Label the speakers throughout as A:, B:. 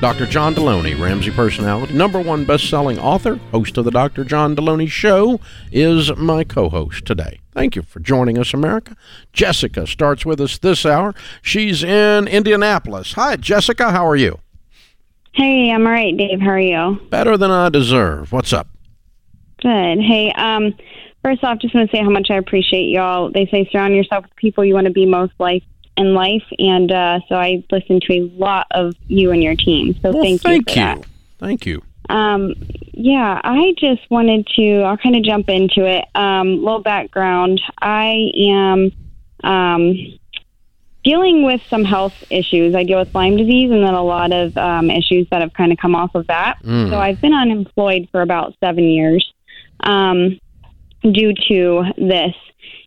A: Dr. John Delony, Ramsey personality, number one best-selling author, host of the Dr. John Delony Show, is my co-host today. Thank you for joining us, America. Jessica starts with us this hour. She's in Indianapolis. Hi, Jessica. How are you?
B: Hey, I'm all right, Dave. How are you?
A: Better than I deserve. What's up?
B: Good. Hey, um, first off, just want to say how much I appreciate y'all. They say surround yourself with people you want to be most like in life, and uh, so I listen to a lot of you and your team. So
A: well,
B: thank,
A: thank
B: you.
A: you.
B: That.
A: Thank you.
B: Um, yeah, I just wanted to. I'll kind of jump into it. Um, little background: I am um, dealing with some health issues. I deal with Lyme disease, and then a lot of um, issues that have kind of come off of that.
A: Mm.
B: So I've been unemployed for about seven years um, due to this.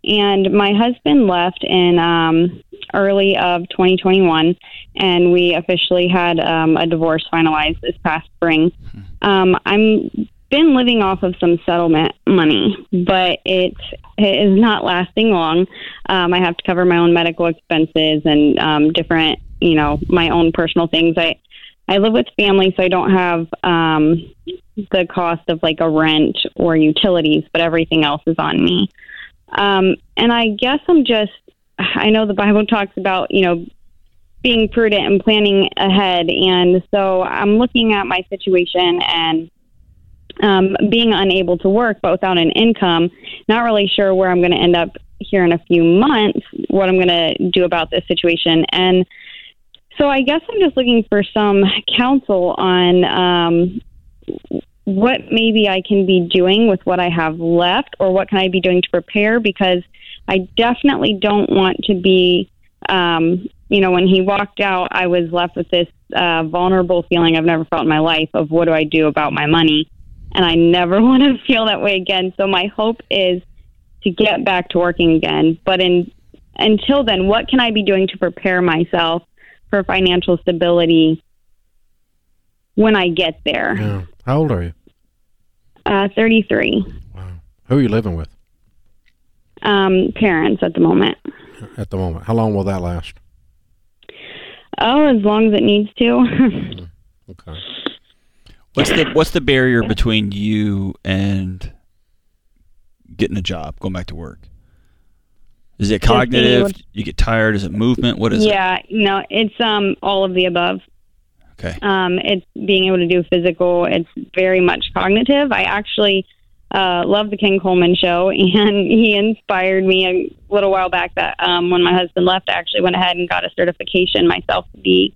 B: And my husband left in um, early of 2021, and we officially had um, a divorce finalized this past spring. Um, I'm been living off of some settlement money, but it, it is not lasting long. Um, I have to cover my own medical expenses and um, different, you know, my own personal things. I I live with family, so I don't have um, the cost of like a rent or utilities, but everything else is on me. Um, and I guess I'm just, I know the Bible talks about, you know, being prudent and planning ahead. And so I'm looking at my situation and um, being unable to work, but without an income, not really sure where I'm going to end up here in a few months, what I'm going to do about this situation. And so I guess I'm just looking for some counsel on um, what maybe I can be doing with what I have left, or what can I be doing to prepare? Because I definitely don't want to be, um, you know, when he walked out, I was left with this uh, vulnerable feeling I've never felt in my life of what do I do about my money, and I never want to feel that way again. So my hope is to get back to working again, but in until then, what can I be doing to prepare myself for financial stability when I get there?
A: Yeah. How old are you?
B: Uh, 33.
A: Wow. Who are you living with
B: Um, parents at the moment.
A: at the moment? How long will that last?
B: Oh, as long as it needs to.
A: Okay.
C: What's the what's the barrier between you and getting a job, going back to work? Is it cognitive?
B: able
C: You get tired? Is it movement? What is it?
B: yeah, no, it's um all of the above.
C: Okay.
B: Um, it's being able to do physical. It's very much cognitive. I actually uh, love the Ken Coleman show, and he inspired me a little while back. That um, when my husband left, I actually went ahead and got a certification myself to be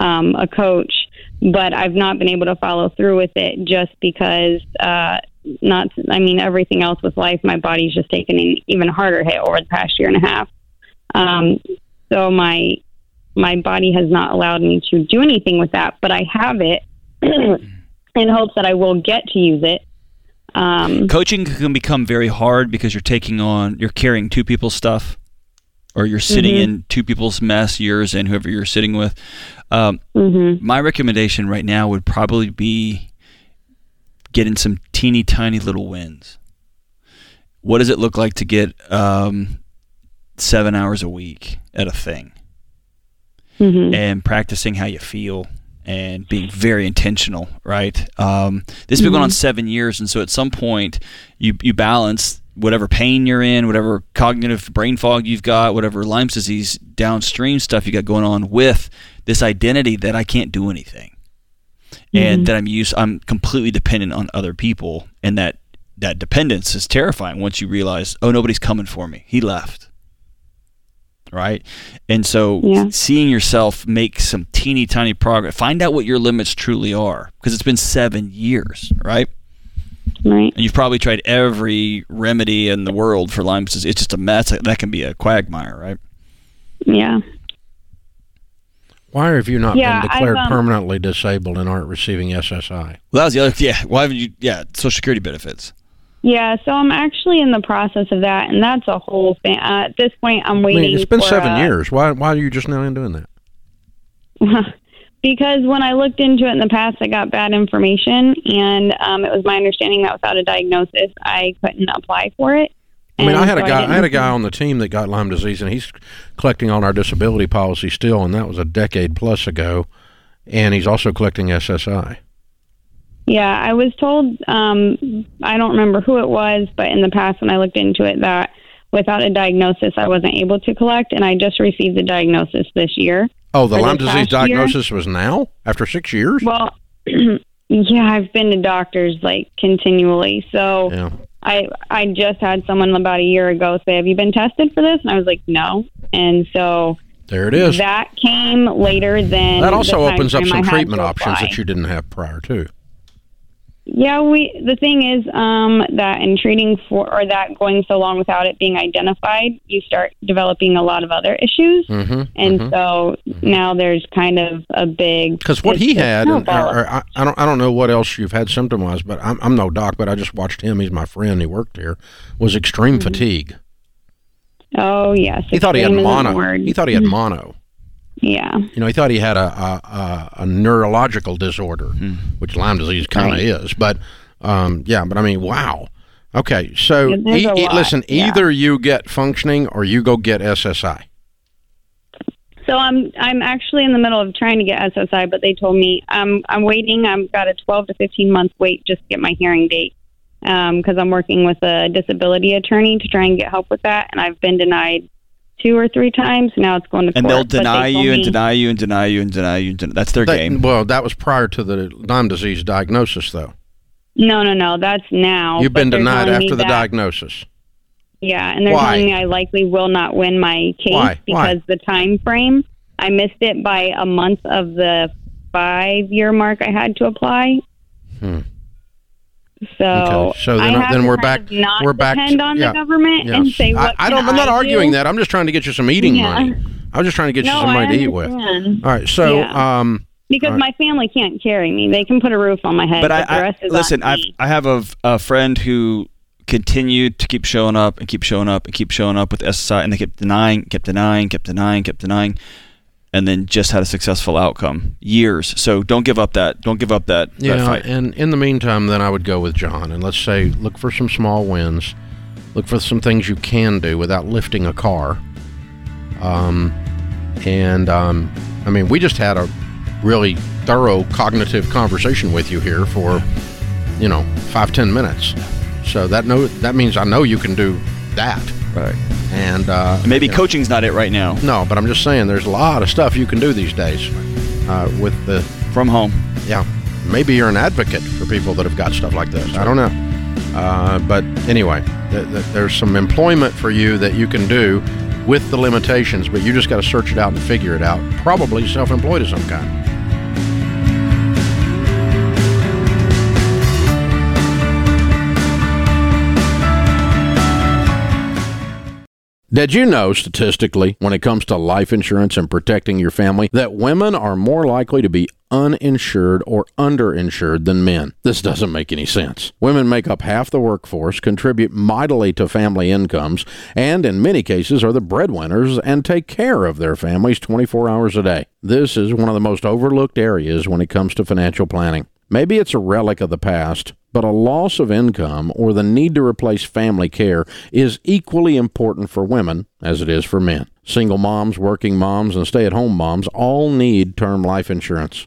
B: um, a coach. But I've not been able to follow through with it just because, uh, not. I mean, everything else with life, my body's just taken an even harder hit over the past year and a half. Um, so my my body has not allowed me to do anything with that, but I have it in hopes that I will get to use it. Um,
C: Coaching can become very hard because you're taking on, you're carrying two people's stuff, or you're sitting
B: Mhm.
C: in two people's mess, yours and whoever you're sitting with. Um,
B: mhm.
C: my recommendation right now would probably be getting some teeny tiny little wins. What does it look like to get um, seven hours a week at a thing
B: Mhm.
C: and practicing how you feel and being very intentional, right? Um, this has been going on
B: Mhm.
C: seven years, and so at some point you you balance whatever pain you're in, whatever cognitive brain fog you've got, whatever Lyme's disease downstream stuff you got going on with this identity that I can't do anything, and
B: Mhm.
C: that I'm used, I'm completely dependent on other people, and that that dependence is terrifying once you realize, oh, nobody's coming for me. He left right? And so
B: Yeah.
C: seeing yourself make some teeny tiny progress, find out what your limits truly are because it's been seven years, right?
B: Right.
C: And you've probably tried every remedy in the world for Lyme disease. It's just a mess. That can be a quagmire, right?
B: Yeah.
A: Why have you not
B: Yeah,
A: been declared
B: um,
A: permanently disabled and aren't receiving SSI?
C: Well, that was the other. Yeah. Why haven't you? Yeah. Social Security benefits.
B: Yeah, so I'm actually in the process of that, and that's a whole thing. Uh, at this point, I'm
A: I
B: waiting.
A: mean, it's been seven
B: uh,
A: years. Why why are you just now in doing that?
B: because when I looked into it in the past, I got bad information, and um, it was my understanding that without a diagnosis, I couldn't apply for it.
A: I mean, I had a guy. I, had a guy on the team that got Lyme disease, and he's collecting on our disability policy still, and that was a decade plus ago. And he's also collecting SSI.
B: Yeah, I was told. Um, I don't remember who it was, but in the past, when I looked into it, that without a diagnosis, I wasn't able to collect, and I just received the diagnosis this year.
A: Oh, the Lyme disease
B: past year?
A: diagnosis was now after six years.
B: Well, yeah, I've been to doctors like continually, so.
A: Yeah.
B: I I just had someone about a year ago say, "Have you been tested for this?" And I was like, "No." And so
A: There it is.
B: that came later than
A: That also opens up
B: I
A: some treatment options that you didn't have prior to.
B: Yeah, we. The thing is um, that in treating for or that going so long without it being identified, you start developing a lot of other issues,
A: Mm-hmm.
B: and so now there's kind of a big
A: Because what he had, and, or, or I, I don't, I don't know what else you've had symptom wise, but I'm, I'm no doc, but I just watched him. He's my friend. He worked here. Was extreme
B: Mm-hmm.
A: fatigue.
B: oh yes,
A: He thought he had
B: extreme isn't the
A: mono. He thought he had mono.
B: Yeah.
A: You know, he thought he had a a, a, a neurological disorder, hmm. which Lyme disease kind of
B: Right.
A: is. But um, yeah, but I mean, wow. Okay, so
B: Yeah, there's
A: e-
B: a
A: e-
B: lot,
A: listen,
B: yeah.
A: either you get functioning or you go get SSI.
B: So I'm I'm actually in the middle of trying to get SSI, but they told me I'm I'm waiting. I've got a 12 to 15 month wait just to get my hearing date um, because I'm working with a disability attorney to try and get help with that, and I've been denied two or three times. Now it's going to
C: And
B: court.
C: they'll
B: but they
C: deny you and
B: me-
C: deny you and deny you and deny you. And den- that's their
A: They-
C: game.
A: well, that was prior to the Lyme disease diagnosis, though.
B: No, no, no. That's now.
A: You've been denied after the
B: that-
A: diagnosis.
B: Yeah, and they're
A: Why?
B: telling me I likely will not win my case
A: Why? Why?
B: because the time frame I missed it by a month of the five year mark I had to apply.
A: Hmm.
B: So,
A: Okay, so then-
B: I have
A: then
B: to
A: we're
B: kind
A: back-
B: of Not
A: we're back
B: depend
A: to-
B: on
A: yeah,
B: the government and
A: Yes.
B: say
A: I,
B: what
A: I
B: can
A: don't. I'm not
B: I
A: arguing
B: do?
A: that. I'm just trying to get you some eating
B: Yeah.
A: money. I was just trying to get you
B: No,
A: some money
B: I
A: to eat with. All right. So,
B: Yeah.
A: um,
B: because
A: All
B: my family can't carry me. They can put a roof on my head,
C: but
B: but,
C: I,
B: the
C: I
B: is
C: listen. I've. I have a, a friend who continued to keep showing up and keep showing up and keep showing up with SSI, and they kept denying, kept denying, kept denying, kept denying, and then just had a successful outcome. Years. So don't give up that. Don't give up that, that
A: yeah.
C: fight.
A: And in the meantime, then I would go with John, and let's say look for some small wins. Look for some things you can do without lifting a car. Um, and um, I mean, we just had a really thorough cognitive conversation with you here for, you know, five ten minutes. So that no, that means I know you can do that.
C: Right.
A: And uh,
C: maybe
A: you know,
C: coaching's not it right now.
A: No, but I'm just saying there's a lot of stuff you can do these days uh, with the
C: From home.
A: yeah. Maybe you're an advocate for people that have got stuff like this. I don't know. Uh, but anyway, th- th- there's some employment for you that you can do with the limitations, but you just got to search it out and figure it out. Probably self-employed of some kind. Did you know statistically, when it comes to life insurance and protecting your family, that women are more likely to be uninsured or underinsured than men? This doesn't make any sense. Women make up half the workforce, contribute mightily to family incomes, and in many cases are the breadwinners and take care of their families 24 hours a day. This is one of the most overlooked areas when it comes to financial planning. Maybe it's a relic of the past, but a loss of income or the need to replace family care is equally important for women as it is for men. Single moms, working moms, and stay at home moms all need term life insurance.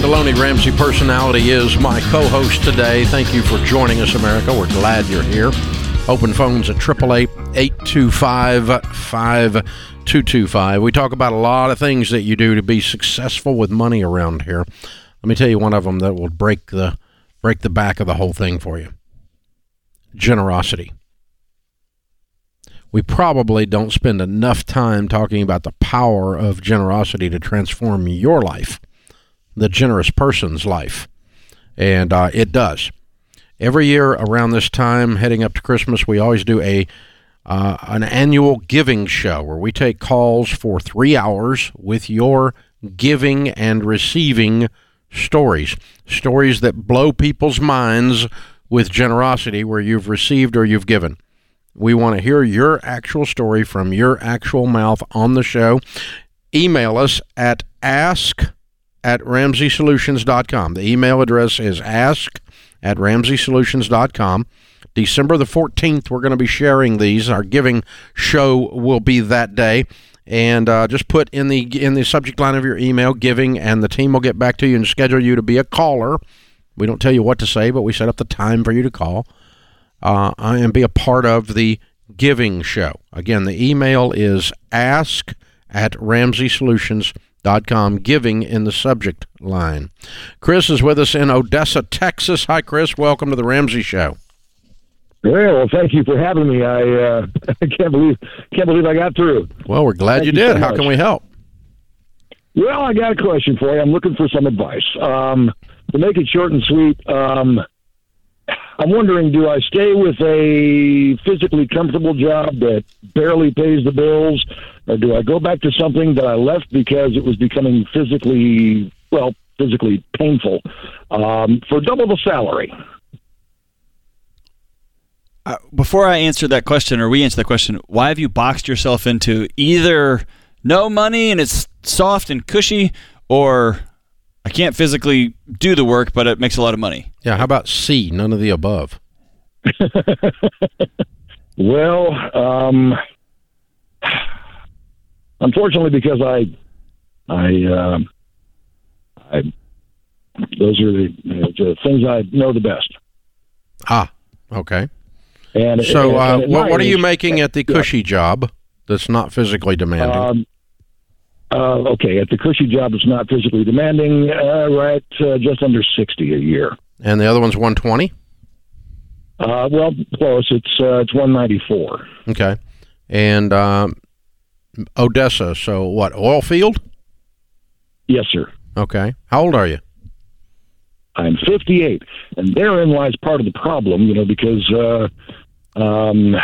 A: John Ramsey Personality, is my co host today. Thank you for joining us, America. We're glad you're here. Open phones at 888 825 5225. We talk about a lot of things that you do to be successful with money around here. Let me tell you one of them that will break the break the back of the whole thing for you. Generosity. We probably don't spend enough time talking about the power of generosity to transform your life, the generous person's life. And uh, it does. Every year around this time, heading up to Christmas, we always do a uh, an annual giving show where we take calls for three hours with your giving and receiving stories, stories that blow people's minds with generosity, where you've received or you've given. We want to hear your actual story from your actual mouth on the show. Email us at ask at ramseysolutions.com. The email address is ask at ramseysolutions.com. December the 14th, we're going to be sharing these. Our giving show will be that day. And uh, just put in the in the subject line of your email giving, and the team will get back to you and schedule you to be a caller. We don't tell you what to say, but we set up the time for you to call uh, and be a part of the giving show. Again, the email is ask at ramseysolutions.com, giving in the subject line. Chris is with us in Odessa, Texas. Hi, Chris. Welcome to the Ramsey Show.
D: Well, well, thank you for having me. I uh, can't believe can't believe I got through.
A: Well, we're glad
D: Thank
A: you
D: you
A: did.
D: so
A: How
D: much.
A: can we help?
D: Well, I got a question for you. I'm looking for some advice. Um, to make it short and sweet, um, I'm wondering: Do I stay with a physically comfortable job that barely pays the bills, or do I go back to something that I left because it was becoming physically well, physically painful um, for double the salary?
C: Uh, before I answer that question, or we answer that question, why have you boxed yourself into either no money and it's soft and cushy, or I can't physically do the work, but it makes a lot of money?
A: Yeah, how about C, none of the above?
D: Well, um, unfortunately, because I, I, um, I, those are the, the things I know the best.
A: Ah, okay.
D: And
A: So,
D: and-
A: uh,
D: and
A: what, what are you making at the
D: Yeah.
A: cushy job that's not physically demanding?
D: Um, uh, okay, at the cushy job, it's not physically demanding. Uh, right, uh, just under sixty a year.
A: and the other one's 120?
D: Uh, well, close. It's uh, it's one ninety four.
A: Okay. And um, Odessa, so what, oil field?
D: Yes, sir.
A: Okay. How old are you?
D: I'm 58, and therein lies part of the problem, you know, because uh, um,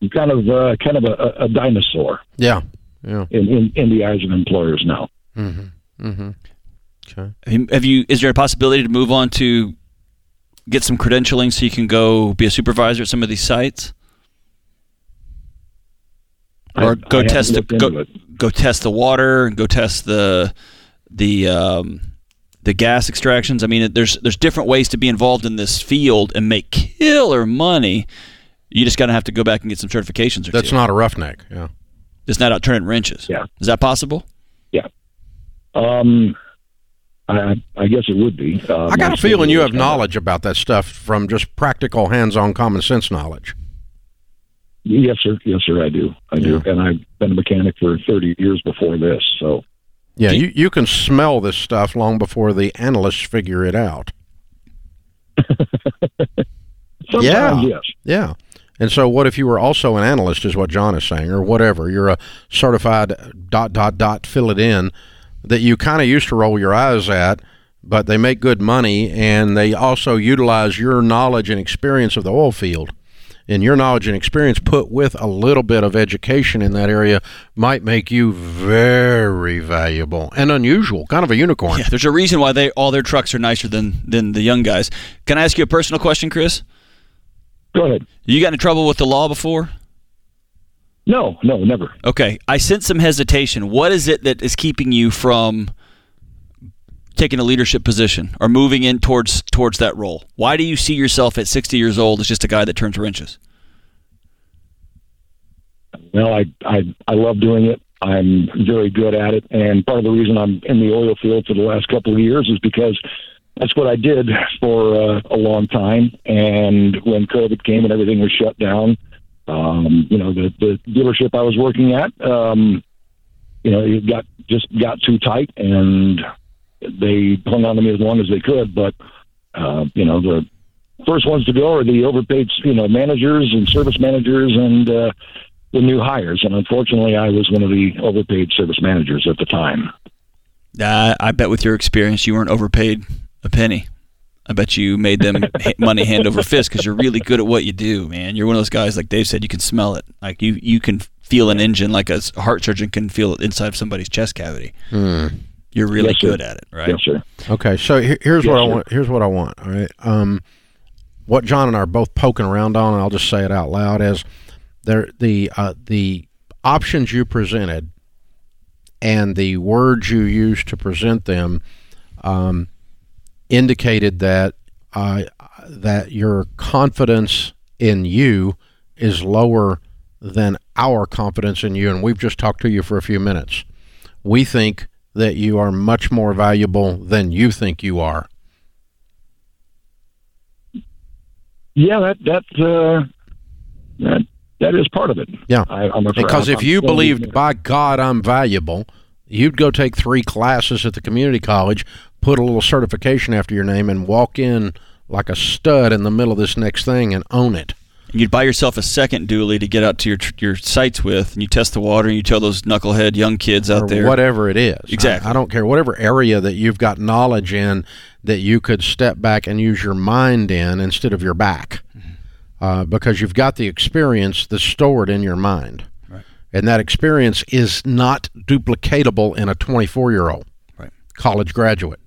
D: I'm kind of uh, kind of a, a dinosaur
A: Yeah. Yeah.
D: in, in, in the eyes of employers now.
A: Mm-hmm. Mm-hmm. Okay.
C: Have you- Is there a possibility to move on to get some credentialing so you can go be a supervisor at some of these sites, or
D: I
C: go
D: haven't
C: test the go, go test the water, go test the the um, the gas extractions? I mean, there's there's different ways to be involved in this field and make killer money. You just got to have to go back and get some certifications or
A: That's
C: two.
A: not a roughneck. Yeah.
C: Just not out turning wrenches.
D: Yeah.
C: Is that possible? Yeah.
D: Um, I, I guess it would be. Uh,
A: I got a feeling you have
D: schedule is
A: knowledge about that stuff from just practical, hands-on, common sense knowledge.
D: Yes, sir. Yes, sir. I do. I do. And I've been a mechanic for 30 years before this. So
A: Yeah, you, you can smell this stuff long before the analysts figure it out.
D: sometimes,
A: Yeah.
D: yes.
A: Yeah. And so, what if you were also an analyst, is what John is saying, or whatever? You're a certified dot, dot, dot, fill it in that you kind of used to roll your eyes at, but they make good money and they also utilize your knowledge and experience of the oil field. And your knowledge and experience put with a little bit of education in that area might make you very valuable and unusual, kind of a unicorn.
C: Yeah. There's a reason why they all their trucks are nicer than than the young guys. Can I ask you a personal question, Chris?
D: Go ahead.
C: You got in trouble with the law before?
D: No, no, never.
C: Okay, I sense some hesitation. What is it that is keeping you from taking a leadership position or moving in towards towards that role? Why do you see yourself at 60 years old as just a guy that turns wrenches?
D: Well, I, I I love doing it. I'm very good at it, and part of the reason I'm in the oil field for the last couple of years is because that's what I did for uh, a long time. And when COVID came and everything was shut down, um, you know, the, the dealership I was working at, um, you know, it got just got too tight, and they hung on to me as long as they could. But uh, you know, the first ones to go are the overpaid, you know, managers and service managers and uh, the new hires. And unfortunately, I was one of the overpaid service managers at the time.
C: Uh, I bet with your experience, you weren't overpaid a penny. I bet you made them money hand over fist because you're really good at what you do, man. You're one of those guys, like Dave said, you can smell it. Like you, you can feel an engine like a heart surgeon can feel it inside of somebody's chest cavity.
A: Hmm.
C: You're really
D: Yes, sir.
C: good at it, right?
D: Yes, sir.
A: Okay, so here- here's
D: Yes,
A: what I want. Here's what I want. All right. Um, what John and I are both poking around on, and I'll just say it out loud, is there the uh, the options you presented and the words you used to present them um, indicated that uh, that your confidence in you is lower than our confidence in you, and we've just talked to you for a few minutes. We think that you are much more valuable than you think you are.
D: Yeah, that that uh, that that is part of it.
A: Yeah.
D: I, I'm
A: Because if
D: I'm-
A: you
D: I'm-
A: believed, by God, I'm valuable, you'd go take three classes at the community college, put a little certification after your name, and walk in like a stud in the middle of this next thing and own it.
C: You'd buy yourself a second dually to get out to your your sites with, and you test the water, and you tell those knucklehead young kids out there,
A: whatever it is.
C: Exactly.
A: I, I don't care. Whatever area that you've got knowledge in that you could step back and use your mind in instead of your back.
C: Mm-hmm.
A: Uh, because you've got the experience that's stored in your mind.
C: Right.
A: And that experience is not duplicatable in a 24 year old
C: Right.
A: college graduate.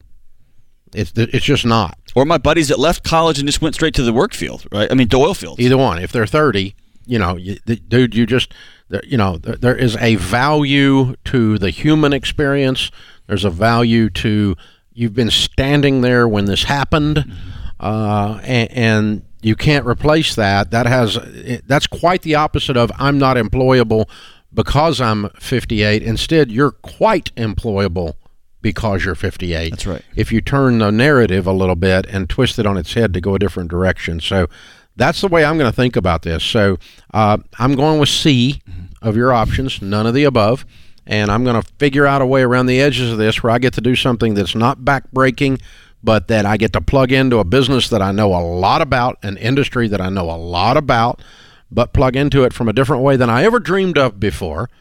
A: It's, it's just not.
C: or my buddies that left college and just went straight to the work field, right? I mean, oil field.
A: Either one. If they're 30, you know, you, the, dude, you just, you know, there, there is a value to the human experience. There's a value to you've been standing there when this happened, uh, and, and you can't replace that. That has that's quite the opposite of I'm not employable because I'm 58. Instead, you're quite employable because you're 58
C: That's right.
A: if you turn the narrative a little bit and twist it on its head to go a different direction. So that's the way I'm going to think about this. So uh, I'm going with C of your options, none of the above. And I'm going to figure out a way around the edges of this where I get to do something that's not backbreaking, but that I get to plug into a business that I know a lot about, an industry that I know a lot about, but plug into it from a different way than I ever dreamed of before.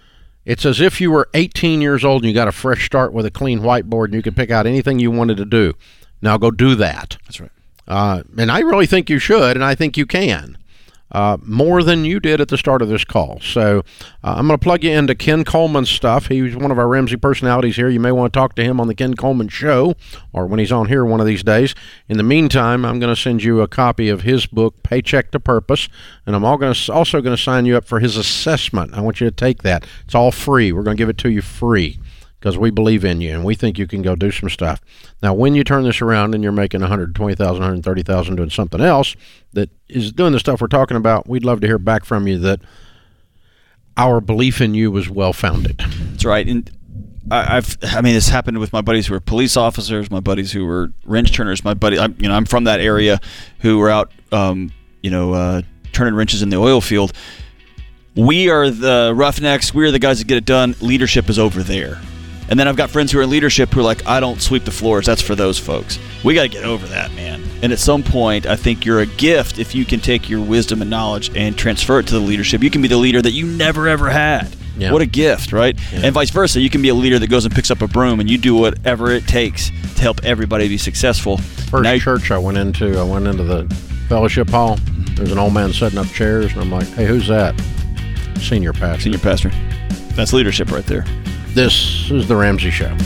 A: It's as if you were 18 years old and you got a fresh start with a clean whiteboard and you could pick out anything you wanted to do. Now go do that.
C: That's right.
A: Uh, and I really think you should, and I think you can. Uh, more than you did at the start of this call. So uh, I'm going to plug you into Ken Coleman's stuff. He's one of our Ramsey personalities here. You may want to talk to him on the Ken Coleman Show or when he's on here one of these days. In the meantime, I'm going to send you a copy of his book, Paycheck to Purpose, and I'm all to, also going to sign you up for his assessment. I want you to take that. It's all free. We're going to give it to you free because we believe in you and we think you can go do some stuff. Now, when you turn this around and you're making 120,000, 130,000 doing something else that is doing the stuff we're talking about, we'd love to hear back from you that our belief in you was well founded.
C: That's right. And I, I've, I mean, this happened with my buddies who were police officers, my buddies who were wrench turners, my buddy, I'm, you know, I'm from that area who were out, um, you know, uh, turning wrenches in the oil field. We are the roughnecks. We are the guys that get it done. Leadership is over there. And then I've got friends who are in leadership who are like, I don't sweep the floors. That's for those folks. We got to get over that, man. And at some point, I think you're a gift if you can take your wisdom and knowledge and transfer it to the leadership. You can be the leader that you never ever had.
A: Yeah.
C: What a gift, right? And vice versa. You can be a leader that goes and picks up a broom and you do whatever it takes to help everybody be successful.
A: First
C: Now
A: church I went into, I went into the fellowship hall. Mm-hmm. There's an old man setting up chairs, and I'm like, hey, who's that? Senior pastor.
C: Senior pastor. That's leadership right there.
A: This is The Ramsey Show.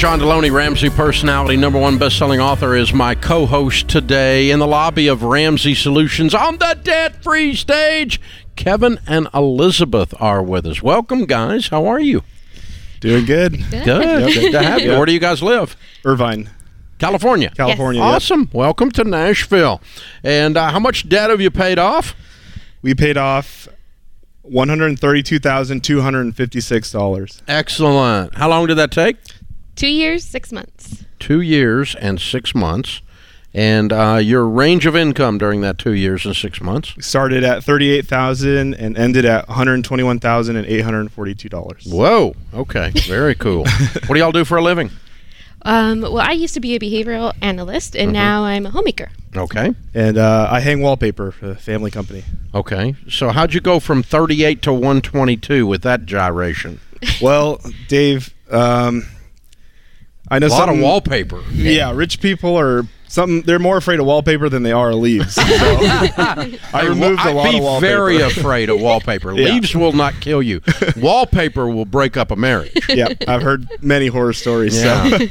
A: John Delony, Ramsey personality, number one best-selling author, is my co-host today in the lobby of Ramsey Solutions on the debt-free stage. Kevin and Elizabeth are with us. Welcome, guys. How are you?
E: Doing good.
A: Good. Good to have you. Where do you guys live?
E: Irvine,
A: California.
E: California. yep.
A: Awesome. Welcome to Nashville. And uh, how much debt have you paid off?
E: We paid off one hundred thirty-two thousand two hundred fifty-six dollars.
A: Excellent. How long did that take?
F: Two years, six months.
A: Two years and six months. And uh, your range of income during that two years and six months?
E: We started at thirty-eight thousand and ended at one hundred twenty-one thousand and eight hundred forty-two dollars.
A: Whoa. Okay. Very cool. what do y'all do for a living?
F: Um, well, I used to be a behavioral analyst, and now I'm a homemaker.
A: Okay.
E: And uh, I hang wallpaper for a family company.
A: Okay. So how'd you go from 38 to 122 with that gyration?
E: Well, Dave, um, I know
A: A lot of wallpaper.
E: Yeah, rich people are something. They're more afraid of wallpaper than they are of leaves. So I removed a lot
A: I'd be
E: of wallpaper.
A: very afraid of wallpaper.
E: Yeah.
A: Leaves will not kill you. wallpaper will break up a marriage.
E: yeah, I've heard many horror stories.
A: Yeah.
E: So.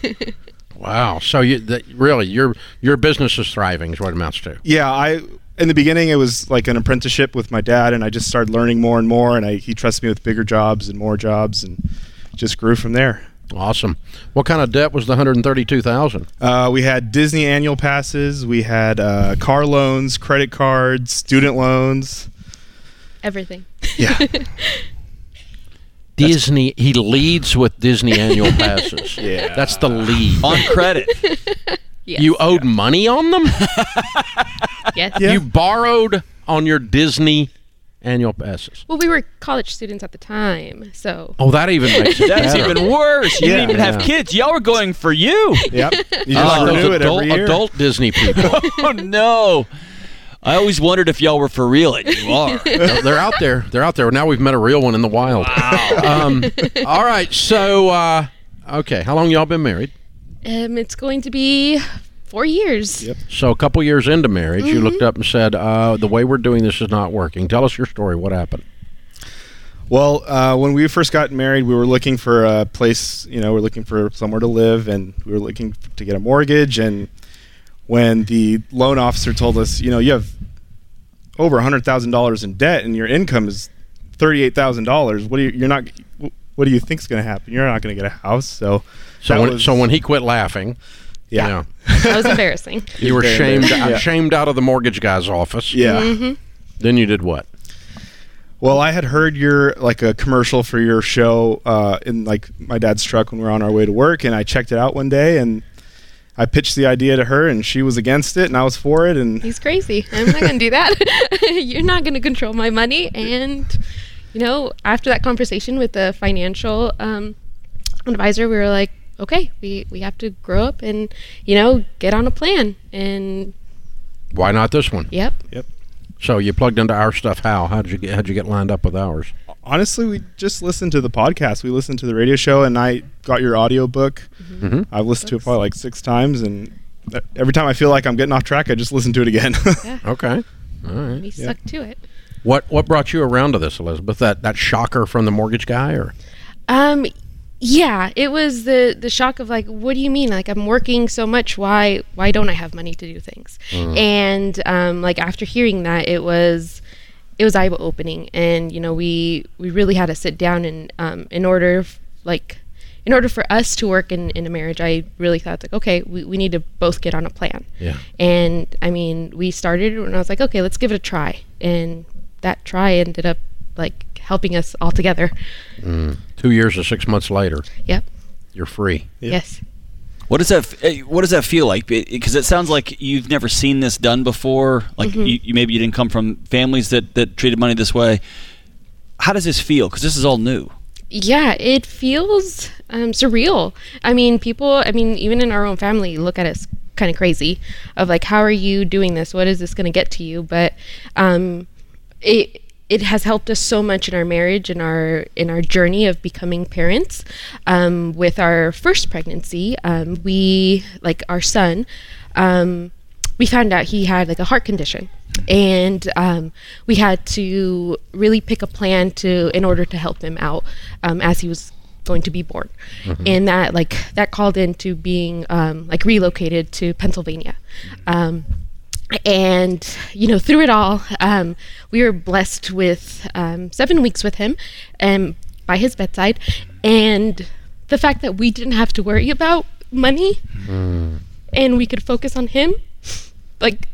A: Wow. So you that, really your your business is thriving is what it amounts to.
E: yeah i in the beginning it was like an apprenticeship with my dad and i just started learning more and more and I, he trusted me with bigger jobs and more jobs and just grew from there
A: Awesome. What kind of debt was the 132,000?
E: uh, we had disney annual passes we had uh, car loans credit cards student loans
F: Everything.
E: yeah
A: Disney he leads with Disney annual passes.
E: Yeah.
A: That's the lead.
C: on credit.
F: Yes.
A: You owed money on them?
F: Yes.
E: Yeah.
A: You borrowed on your Disney annual passes.
F: Well, we were college students at the time, so
A: Oh, that even makes it
C: That's
A: better.
C: even worse. You
E: Yeah.
C: didn't even have kids. Y'all were going for you.
E: yep you
A: I
E: just
A: like
E: renew
A: those
E: it
A: adult,
E: every year
A: adult Disney people.
C: oh no. I always wondered if y'all were for real, and you are.
A: they're, they're out there. They're out there. Now we've met a real one in the wild. Um, all right. So, uh, okay. How long y'all been married?
F: um, it's going to be four years.
E: Yep.
A: So, a couple years into marriage, you looked up and said, uh, "The way we're doing this is not working." Tell us your story. What happened?
E: Well, uh, when we first got married, we were looking for a place. You know, we are looking for somewhere to live, and we were looking to get a mortgage. And when the loan officer told us, you know, you have over a hundred thousand dollars in debt, and your income is thirty-eight thousand dollars, what do you? You're not. What do you think's going to happen? You're not going to get a house. So,
A: So, when,
E: was-
A: so when he quit laughing,
E: yeah,
A: you, know,
F: That was embarrassing.
A: you were shamed.
E: Yeah.
A: shamed out of the mortgage guy's office.
E: yeah.
A: Then you did what?
E: Well, I had heard your like a commercial for your show uh, in like my dad's truck when we were on our way to work, and I checked it out one day, and I pitched the idea to her, and she was against it, and I was for it, and
F: He's crazy. I'm not going to do that. You're not going to control my money. And, you know, after that conversation with the financial um, advisor, we were like, okay, we, we have to grow up and, you know, get on a plan. And,
A: Why not this one?
F: yep. Yep.
A: So you plugged into our stuff. How? How did you get? How'd you get lined up with ours?
E: honestly, we just listened to the podcast, we listened to the radio show, and I got your audio book.
A: Mhm.
E: I've listened to it probably like six times, and every time I feel like I'm getting off track, I just listen to it again.
A: Okay. All right.
F: We stuck to it.
A: What What brought you around to this, Elizabeth? That that shocker from the mortgage guy, or
F: Um, yeah, it was the the shock of like, what do you mean? Like I'm working so much, why why don't I have money to do things? And um, like after hearing that, it was it was eye opening, and you know we we really had to sit down and um, in order f- like in order for us to work in, in a marriage, I really thought like, okay, we, we need to both get on a plan.
A: yeah.
F: And I mean, we started and I was like, okay, let's give it a try. And that try ended up like helping us all together.
A: Two years or six months later,
F: Yep.
A: you're free.
E: Yeah.
F: Yes.
C: What does that? eh, What does that feel like? Because it sounds like you've never seen this done before. Like you, you maybe you didn't come from families that that treated money this way. How does this feel? Because this is all new.
F: Yeah, it feels um, surreal. I mean, people, I mean, even in our own family, look at us kind of crazy of like, how are you doing this? What is this going to get to you? But um, it, it has helped us so much in our marriage and our in our journey of becoming parents. Um, with our first pregnancy, um, we like our son. Um, we found out he had like a heart condition, and um, we had to really pick a plan to in order to help him out um, as he was going to be born, and that like that called into being um, like relocated to Pennsylvania. Um, and you know through it all um, we were blessed with um, seven weeks with him and by his bedside. And the fact that we didn't have to worry about money and we could focus on him like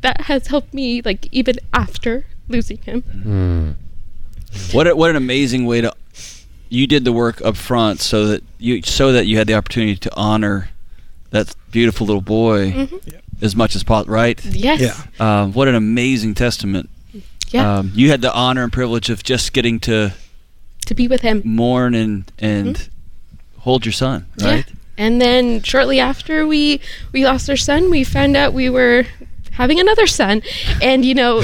F: that has helped me like even after losing him.
C: What a, what an amazing way to you did the work up front so that you so that you had the opportunity to honor that beautiful little boy as much as possible, right?
F: yes
E: Yeah.
C: Um, what an amazing testament.
F: yeah
C: Um, you had the honor and privilege of just getting to
F: to be with him
C: mourn and and hold your son, right?
F: Yeah. And then shortly after we we lost our son, we found out we were having another son. And you know,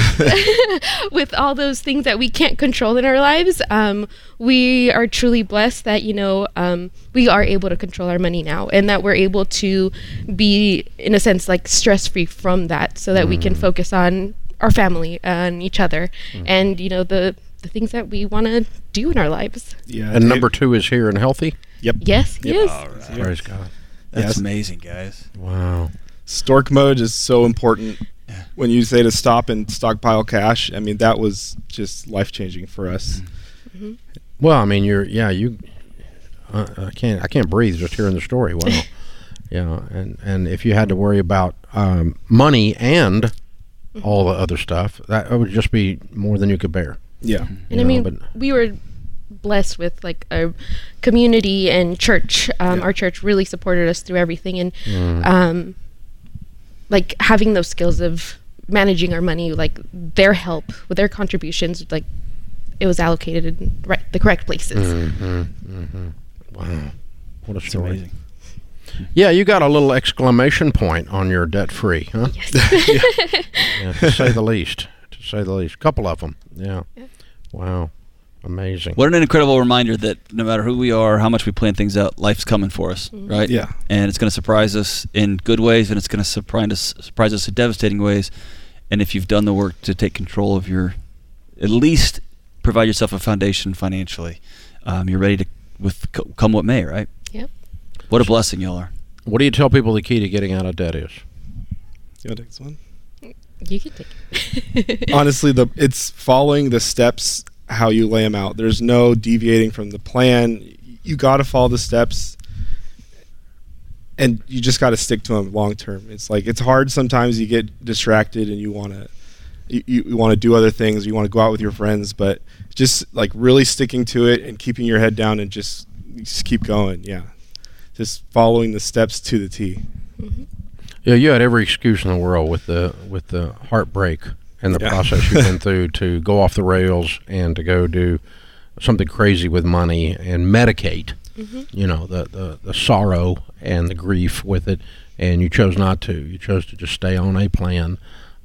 F: with all those things that we can't control in our lives, um, we are truly blessed that you know um, we are able to control our money now, and that we're able to be, in a sense, like stress free from that, so that we can focus on our family and each other, and you know the the things that we want to do in our lives.
E: Yeah.
A: And number two is here and healthy.
E: Yep.
F: Yes, yes.
A: Praise God.
C: That's
E: Yes.
C: amazing, guys.
A: Wow.
E: Stork mode is so important. When you say to stop and stockpile cash, I mean that was just life changing for us.
A: Well, I mean, you're yeah, you. Uh, I can't I can't breathe just hearing the story. Wow. yeah, and and if you had to worry about um, money and all the other stuff, that would just be more than you could bear.
E: Yeah.
F: And
A: you
F: I mean,
A: but-
F: we were blessed with like a community and church. Um,
E: Yeah.
F: Our church really supported us through everything, and
A: Mm.
F: um, like having those skills of managing our money, like their help with their contributions, like it was allocated in right the correct places. Mm-hmm, mm-hmm.
A: Wow. What a story.
C: amazing.
A: Yeah, you got a little exclamation point on your debt free, huh?
F: Yes.
A: Yeah, to say the least. To say the least. couple of them. Yeah. Wow. Amazing.
C: What an incredible reminder that no matter who we are, how much we plan things out, life's coming for us, right?
E: Yeah.
C: And it's going to surprise us in good ways, and it's going to surprise us, surprise us in devastating ways. And if you've done the work to take control of your, at least provide yourself a foundation financially, um, you're ready to with come what may, right?
F: Yep.
C: What a blessing y'all are.
A: What do you tell people the key to getting out of debt is?
E: You want to take this one?
F: You can take it.
E: Honestly, the it's following the steps how you lay them out. There's no deviating from the plan. You got to follow the steps, and you just got to stick to them long term. It's like it's hard sometimes. You get distracted and you want to you, you, want to do other things. You want to go out with your friends, but just like really sticking to it and keeping your head down and just just keep going. Yeah, just following the steps to the T.
A: Yeah, you had every excuse in the world with the with the heartbreak and the
E: Yeah.
A: process you've been through to go off the rails and to go do something crazy with money and medicate. You know the, the the sorrow and the grief with it, and you chose not to. You chose to just stay on a plan,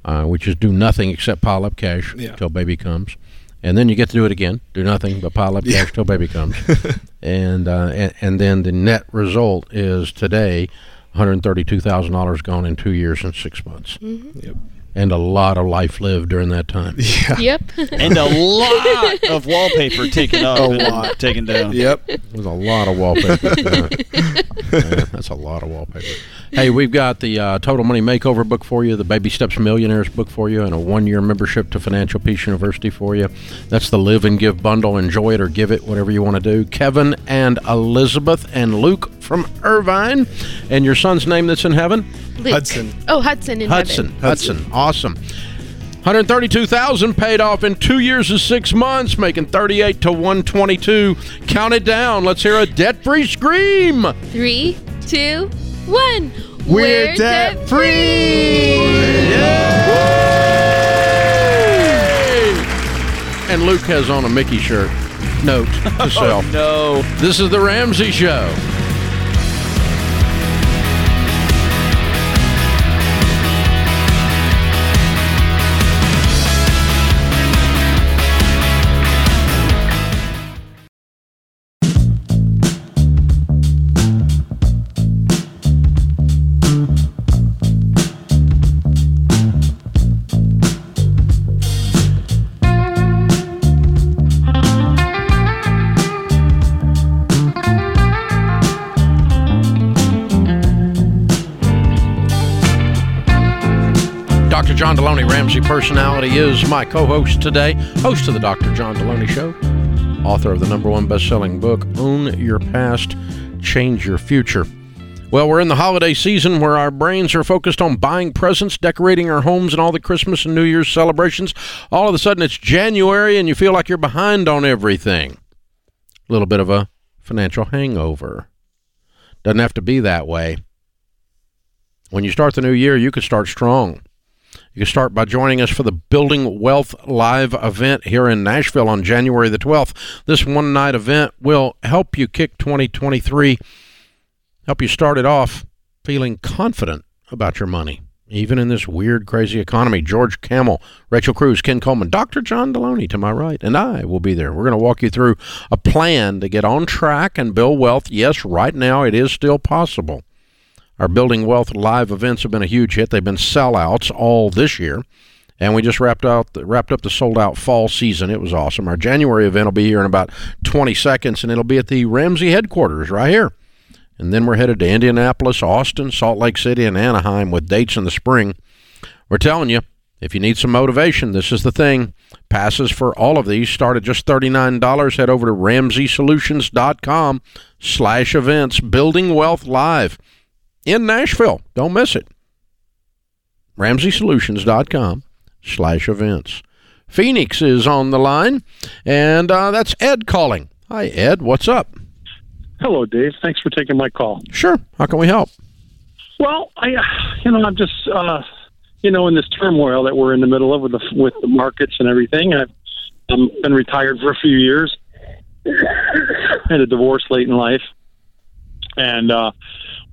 A: uh, which is do nothing except pile up cash
E: Yeah.
A: till baby comes, and then you get to do it again. Do nothing but pile up
E: Yeah.
A: cash till baby comes, and, uh, and and then the net result is today. $132,000 gone in two years and six months.
E: Yep.
A: And a lot of life lived during that time.
E: Yeah.
F: yep.
C: And a lot of wallpaper taken up
E: A lot.
C: taken down.
E: Yep.
A: There's a lot of wallpaper. Yeah. Yeah, that's a lot of wallpaper. Hey, we've got the uh, Total Money Makeover book for you, the Baby Steps Millionaires book for you, and a one year membership to Financial Peace University for you. That's the Live and Give bundle. Enjoy it or give it, whatever you want to do. Kevin and Elizabeth and Luke from Irvine. And your son's name that's in heaven?
F: Luke.
E: Hudson.
F: Oh, Hudson in
A: Hudson.
F: heaven.
A: Hudson. Hudson. Awesome. 132,000 paid off in 2 years and 6 months, making 38 to 122. Count it down. Let's hear a debt-free scream.
F: Three, two, one.
E: We're debt-free!
A: And Luke has on a Mickey shirt. Note to oh, self.
C: No.
A: This is the Ramsey show. Dr. John Delony, Ramsey personality, is my co host today, host of the Dr. John Delony Show, author of the number one best selling book, Own Your Past, Change Your Future. Well, we're in the holiday season where our brains are focused on buying presents, decorating our homes, and all the Christmas and New Year's celebrations. All of a sudden, it's January and you feel like you're behind on everything. A little bit of a financial hangover. Doesn't have to be that way. When you start the new year, you can start strong. You can start by joining us for the Building Wealth Live event here in Nashville on January the 12th. This one night event will help you kick 2023, help you start it off feeling confident about your money, even in this weird, crazy economy. George Kamel, Rachel Cruz, Ken Coleman, Dr. John Delony to my right, and I will be there. We're going to walk you through a plan to get on track and build wealth. Yes, right now it is still possible. Our Building Wealth live events have been a huge hit. They've been sellouts all this year. And we just wrapped out wrapped up the sold out fall season. It was awesome. Our January event will be here in about 20 seconds, and it'll be at the Ramsey headquarters right here. And then we're headed to Indianapolis, Austin, Salt Lake City, and Anaheim with dates in the spring. We're telling you, if you need some motivation, this is the thing. Passes for all of these start at just $39. Head over to RamseySolutions.com slash events. Building Wealth Live in Nashville. Don't miss it. RamseySolutions.com slash events. Phoenix is on the line, and uh, that's Ed calling. Hi, Ed. What's up?
G: Hello, Dave. Thanks for taking my call.
A: Sure. How can we help?
G: Well, I, uh, you know, I'm just, uh, you know, in this turmoil that we're in the middle of with the with the markets and everything. I've um, been retired for a few years. had a divorce late in life, and uh,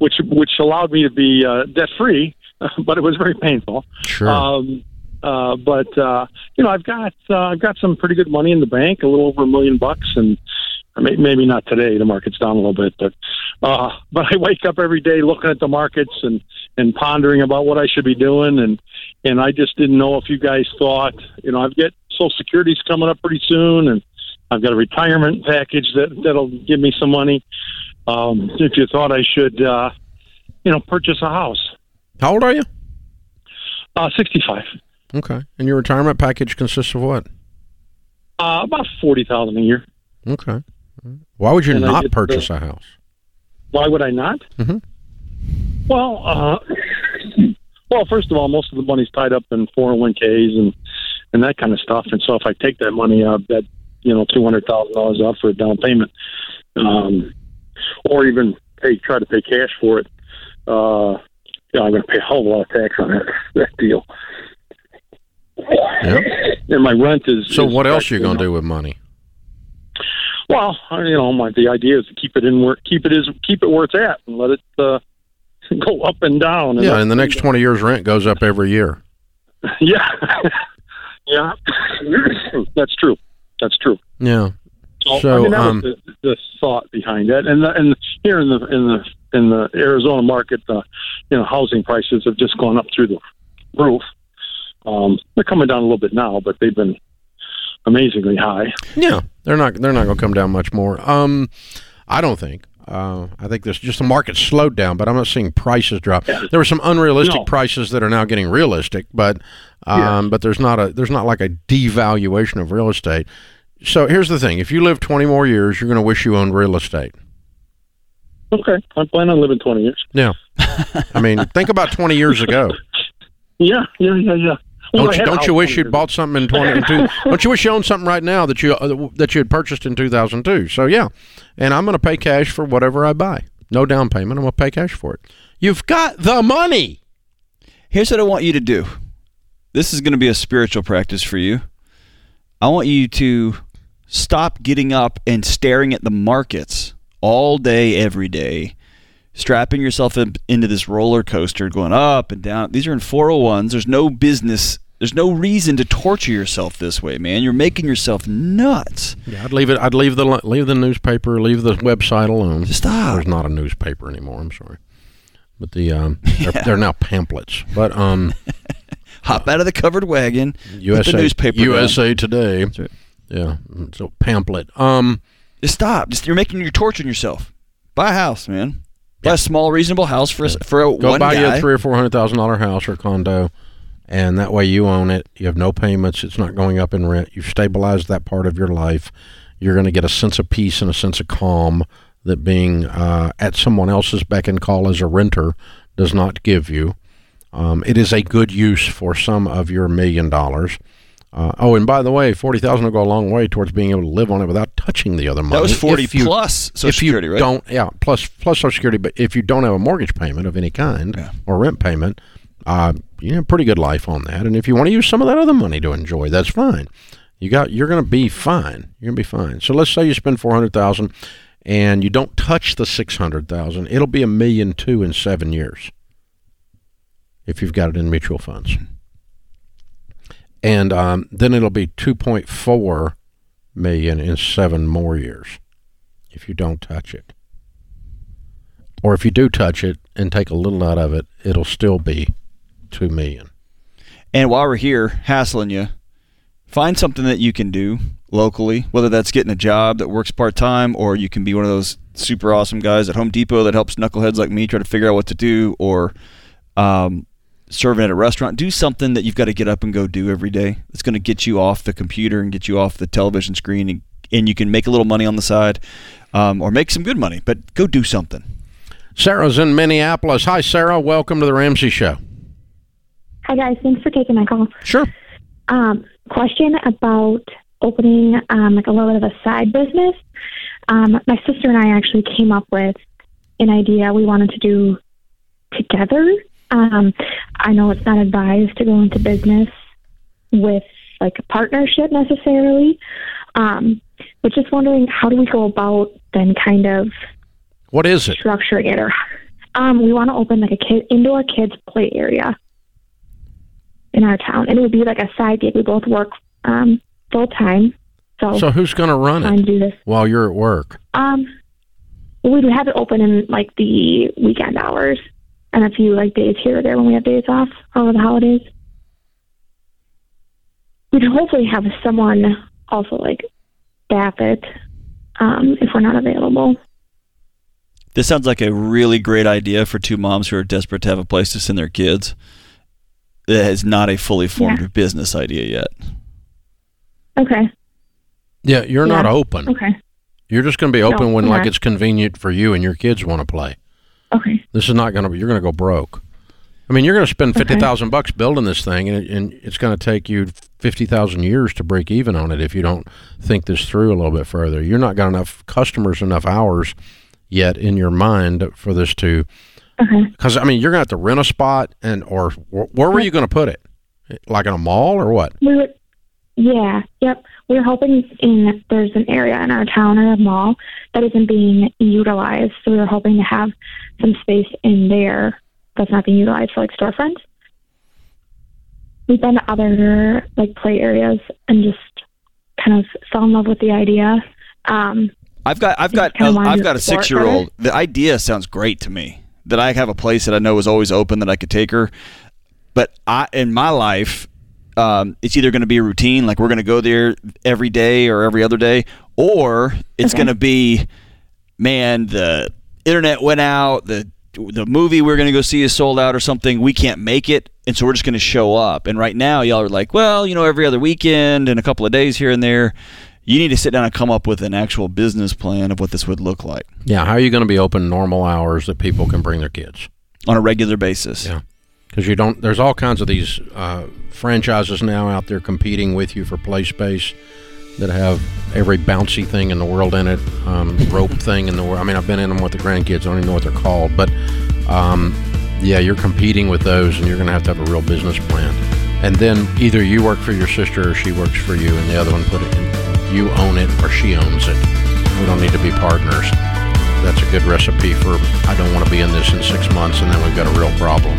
G: which which allowed me to be uh, debt free, but it was very painful.
A: Sure.
G: Um, uh, but uh, you know, I've got uh, I've got some pretty good money in the bank, a little over a million bucks, and may- maybe not today. The market's down a little bit, but uh, but I wake up every day looking at the markets and and pondering about what I should be doing, and and I just didn't know if you guys thought, you know, I've got Social Security's coming up pretty soon, and I've got a retirement package that that'll give me some money. Um, if you thought I should, uh, you know, purchase a house,
A: How old are you?
G: uh, sixty-five,
A: Okay. And your retirement package consists of what?
G: uh, about forty thousand a year.
A: Okay. Why would you
G: And
A: not purchase
G: the-
A: a house?
G: Why would I not?
A: Mhm.
G: Well, uh, well, first of all, most of the money's tied up in 401ks and and that kind of stuff. And so if I take that money out, that you know, two hundred thousand dollars out for a down payment, um, or even pay try to pay cash for it, uh, you know, I'm going to pay a hell of a lot of tax on that that deal.
A: Yeah.
G: And my rent is.
A: So
G: is
A: what else are you going to do with money?
G: Well, you know, my the idea is to keep it in where keep it is keep it where it's at and let it uh, go up and down. And
A: Yeah, in the next 20 years, rent goes up every year.
G: Yeah, yeah, that's true. That's true.
A: Yeah.
G: So,
A: So,
G: I mean, that
A: um,
G: was the, the thought behind it, and the, and here in the in the in the Arizona market, the you know, housing prices have just gone up through the roof. Um, they're coming down a little bit now, but they've been amazingly high.
A: Yeah, they're not they're not going to come down much more. Um, I don't think. Uh, I think there's just the market slowed down, but I'm not seeing prices drop. There were some unrealistic
G: No.
A: prices that are now getting realistic, but um,
G: Yeah.
A: but there's not a there's not like a devaluation of real estate. So here's the thing: if you live 20 more years, you're going to wish you owned real estate.
G: Okay, I plan on living twenty years.
A: Yeah, I mean, think about 20 years ago.
G: Yeah, yeah, yeah, yeah. Well,
A: Don't you, don't you wish you'd bought something in 20 in Don't you wish you owned something right now that you uh, that you had purchased in 2002? So yeah, and I'm going to pay cash for whatever I buy. No down payment. I'm going to pay cash for it. You've got the money.
C: Here's what I want you to do. This is going to be a spiritual practice for you. I want you to stop getting up and staring at the markets all day, every day, strapping yourself in, into this roller coaster going up and down. These are in 401s. There's no business. There's no reason to torture yourself this way, man. You're making yourself nuts.
A: Yeah, I'd leave it. I'd leave the leave the newspaper, leave the website alone.
C: Stop.
A: There's not a newspaper anymore. I'm sorry, but the um, they're, they're now pamphlets. But um,
C: Hop out of the covered wagon.
A: USA
C: the newspaper down.
A: USA Today. Yeah, so pamphlet. Um,
C: Just stop. Just you're making you're torturing yourself. Buy a house, man. Buy a small, reasonable house for a, for a
A: go buy you a three or four hundred thousand dollar house or condo, and that way you own it. You have no payments. It's not going up in rent. You've stabilized that part of your life. You're going to get a sense of peace and a sense of calm that being uh, at someone else's beck and call as a renter does not give you. Um, it is a good use for some of your million dollars. Uh, oh, and by the way, forty thousand will go a long way towards being able to live on it without touching the other money.
C: That was forty
A: If you-
C: plus Social
A: if you
C: Security, right?
A: don't, yeah, plus plus Social Security. But if you don't have a mortgage payment of any kind
C: Yeah.
A: or rent payment, uh, you have a pretty good life on that. And if you want to use some of that other money to enjoy, that's fine. You got, you're going to be fine. You're going to be fine. So let's say you spend four hundred thousand, and you don't touch the six hundred thousand. It'll be a million two in seven years if you've got it in mutual funds. And um, then it'll be 2.4 million in seven more years if you don't touch it. Or if you do touch it and take a little out of it, it'll still be 2 million.
C: And while we're here hassling you, find something that you can do locally, whether that's getting a job that works part time, or you can be one of those super awesome guys at Home Depot that helps knuckleheads like me try to figure out what to do, or um, serving at a restaurant. Do something that you've got to get up and go do every day. It's going to get you off the computer and get you off the television screen, and, and you can make a little money on the side, um, or make some good money. But go do something.
A: Sarah's in Minneapolis. Hi, Sarah. Welcome to the Ramsey Show.
H: Hi guys, thanks for taking my call.
A: Sure.
H: Um, question about opening um, like a little bit of a side business. Um, my sister and I actually came up with an idea we wanted to do together. Um, I know it's not advised to go into business with like a partnership necessarily, um, but just wondering how do we go about then kind of
A: What is it?
H: structuring it or um, we want to open like a kid indoor kids play area in our town. And it would be like a side gig. We both work um, full time so,
A: So who's going to run it
H: do this.
A: while you're at work?
H: um we'd have it open in like the weekend hours and a few like days here or there when we have days off over the holidays we'd hopefully have someone also like staff it um, if we're not available
C: This sounds like a really great idea for two moms who are desperate to have a place to send their kids. It is not a fully formed
H: Yeah.
C: business idea yet.
H: okay
A: Yeah, you're not open.
H: okay
A: You're just going to be open
H: No,
A: when
H: we're
A: like it's convenient for you and your kids want to play.
H: Okay
A: This is not going to be. You're going to go broke. I mean, you're going to spend
H: Okay.
A: fifty thousand bucks building this thing, and, it, and it's going to take you fifty thousand years to break even on it if you don't think this through a little bit further. You're not got enough customers, enough hours yet in your mind for this to.
H: okay
A: Because I mean, you're going to have to rent a spot, and or wh- where were you going to put it? Like in a mall or what?
H: We would, yeah, yep. We are hoping in there's an area in our town or a mall that isn't being utilized, so we were hoping to have some space in there that's not being utilized for like storefronts. We've been to other like play areas and just kind of fell in love with the idea. Um,
C: I've got I've got a, I've got a six year old. The idea sounds great to me. That I have a place that I know is always open that I could take her. But I in my life, um, it's either going to be a routine, like we're going to go there every day or every other day, or it's
H: Okay.
C: going to be, man, the internet went out, the the movie we're going to go see is sold out or something. We can't make it, and so we're just going to show up. And right now, y'all are like, well, you know, every other weekend and a couple of days here and there. You need to sit down and come up with an actual business plan of what this would look like
A: Yeah, how are you going to be open normal hours that people can bring their kids?
C: on a regular basis.
A: Yeah. Because you don't. There's all kinds of these uh, franchises now out there competing with you for play space that have every bouncy thing in the world in it, um, rope thing in the world. I mean, I've been in them with the grandkids. I don't even know what they're called, but um, yeah, you're competing with those, and you're going to have to have a real business plan. And then either you work for your sister or she works for you, and the other one put it. in You own it or she owns it. We don't need to be partners. That's a good recipe for I don't want to be in this in six months, and then we've got a real problem.